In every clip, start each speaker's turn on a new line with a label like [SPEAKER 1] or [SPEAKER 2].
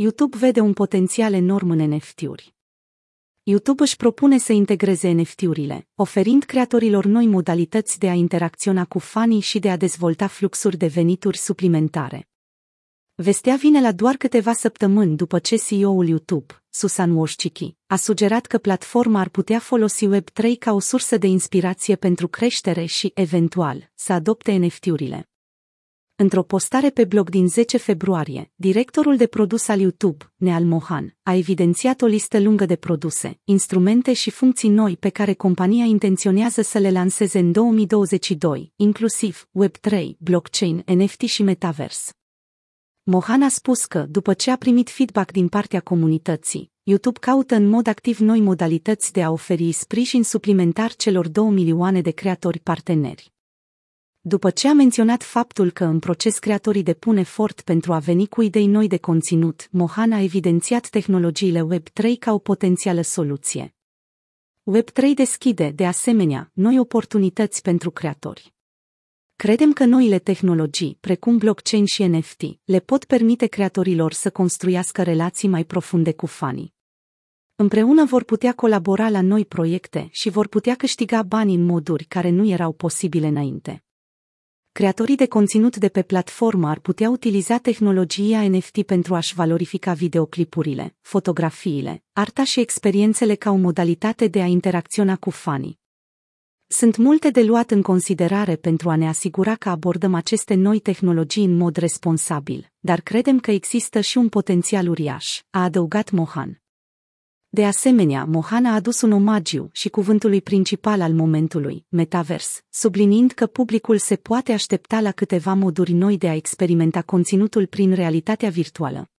[SPEAKER 1] YouTube vede un potențial enorm în NFT-uri. YouTube își propune să integreze NFT-urile, oferind creatorilor noi modalități de a interacționa cu fanii și de a dezvolta fluxuri de venituri suplimentare. Vestea vine la doar câteva săptămâni după ce CEO-ul YouTube, Susan Wojcicki, a sugerat că platforma ar putea folosi Web3 ca o sursă de inspirație pentru creștere și, eventual, să adopte NFT-urile. Într-o postare pe blog din 10 februarie, directorul de produs al YouTube, Neal Mohan, a evidențiat o listă lungă de produse, instrumente și funcții noi pe care compania intenționează să le lanseze în 2022, inclusiv Web3, blockchain, NFT și Metaverse. Mohan a spus că, după ce a primit feedback din partea comunității, YouTube caută în mod activ noi modalități de a oferi sprijin suplimentar celor 2 milioane de creatori parteneri. După ce a menționat faptul că în proces creatorii depun efort pentru a veni cu idei noi de conținut, Mohan a evidențiat tehnologiile Web3 ca o potențială soluție. Web3 deschide, de asemenea, noi oportunități pentru creatori. Credem că noile tehnologii, precum blockchain și NFT, le pot permite creatorilor să construiască relații mai profunde cu fanii. Împreună vor putea colabora la noi proiecte și vor putea câștiga bani în moduri care nu erau posibile înainte. Creatorii de conținut de pe platformă ar putea utiliza tehnologia NFT pentru a-și valorifica videoclipurile, fotografiile, arta și experiențele ca o modalitate de a interacționa cu fanii. Sunt multe de luat în considerare pentru a ne asigura că abordăm aceste noi tehnologii în mod responsabil, dar credem că există și un potențial uriaș, a adăugat Mohan. De asemenea, Mohan a adus un omagiu și cuvântului principal al momentului, metavers, subliniind că publicul se poate aștepta la câteva moduri noi de a experimenta conținutul prin realitatea virtuală.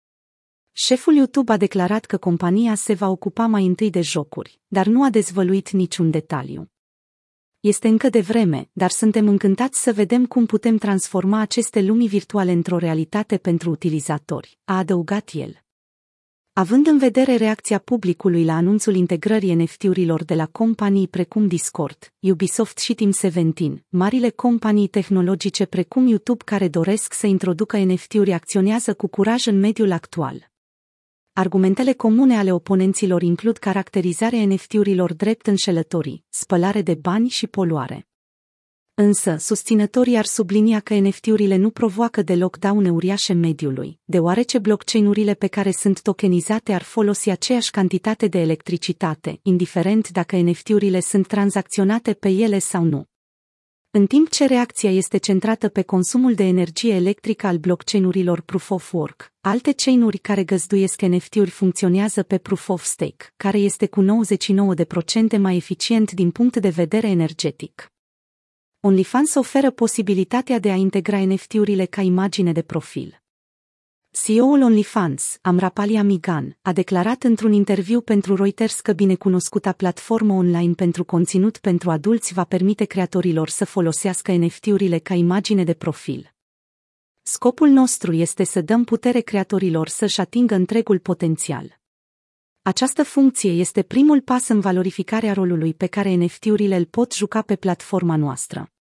[SPEAKER 1] Șeful YouTube a declarat că compania se va ocupa mai întâi de jocuri, dar nu a dezvăluit niciun detaliu. Este încă de vreme, dar suntem încântați să vedem cum putem transforma aceste lumii virtuale într-o realitate pentru utilizatori, a adăugat el. Având în vedere reacția publicului la anunțul integrării NFT-urilor de la companii precum Discord, Ubisoft și Team 17, marile companii tehnologice precum YouTube care doresc să introducă NFT-uri acționează cu curaj în mediul actual. Argumentele comune ale oponenților includ caracterizarea NFT-urilor drept înșelătorii, spălare de bani și poluare. Însă, susținătorii ar sublinia că NFT-urile nu provoacă deloc daune uriașe mediului, deoarece blockchain-urile pe care sunt tokenizate ar folosi aceeași cantitate de electricitate, indiferent dacă NFT-urile sunt tranzacționate pe ele sau nu. În timp ce reacția este centrată pe consumul de energie electrică al blockchain-urilor Proof of Work, alte chain-uri care găzduiesc NFT-uri funcționează pe Proof of Stake, care este cu 99% mai eficient din punct de vedere energetic. OnlyFans oferă posibilitatea de a integra NFT-urile ca imagine de profil. CEO-ul OnlyFans, Amrapalia Migan, a declarat într-un interviu pentru Reuters că binecunoscuta platformă online pentru conținut pentru adulți va permite creatorilor să folosească NFT-urile ca imagine de profil. Scopul nostru este să dăm putere creatorilor să-și atingă întregul potențial. Această funcție este primul pas în valorificarea rolului pe care NFT-urile îl pot juca pe platforma noastră.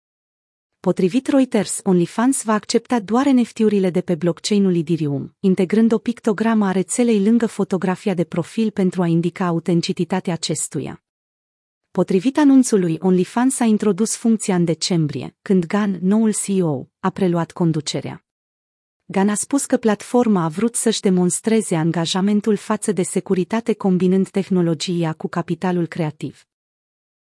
[SPEAKER 1] Potrivit Reuters, OnlyFans va accepta doar NFT-urile de pe blockchain-ul Ethereum, integrând o pictogramă a rețelei lângă fotografia de profil pentru a indica autenticitatea acestuia. Potrivit anunțului, OnlyFans a introdus funcția în decembrie, când Gan, noul CEO, a preluat conducerea. Gan a spus că platforma a vrut să-și demonstreze angajamentul față de securitate combinând tehnologia cu capitalul creativ.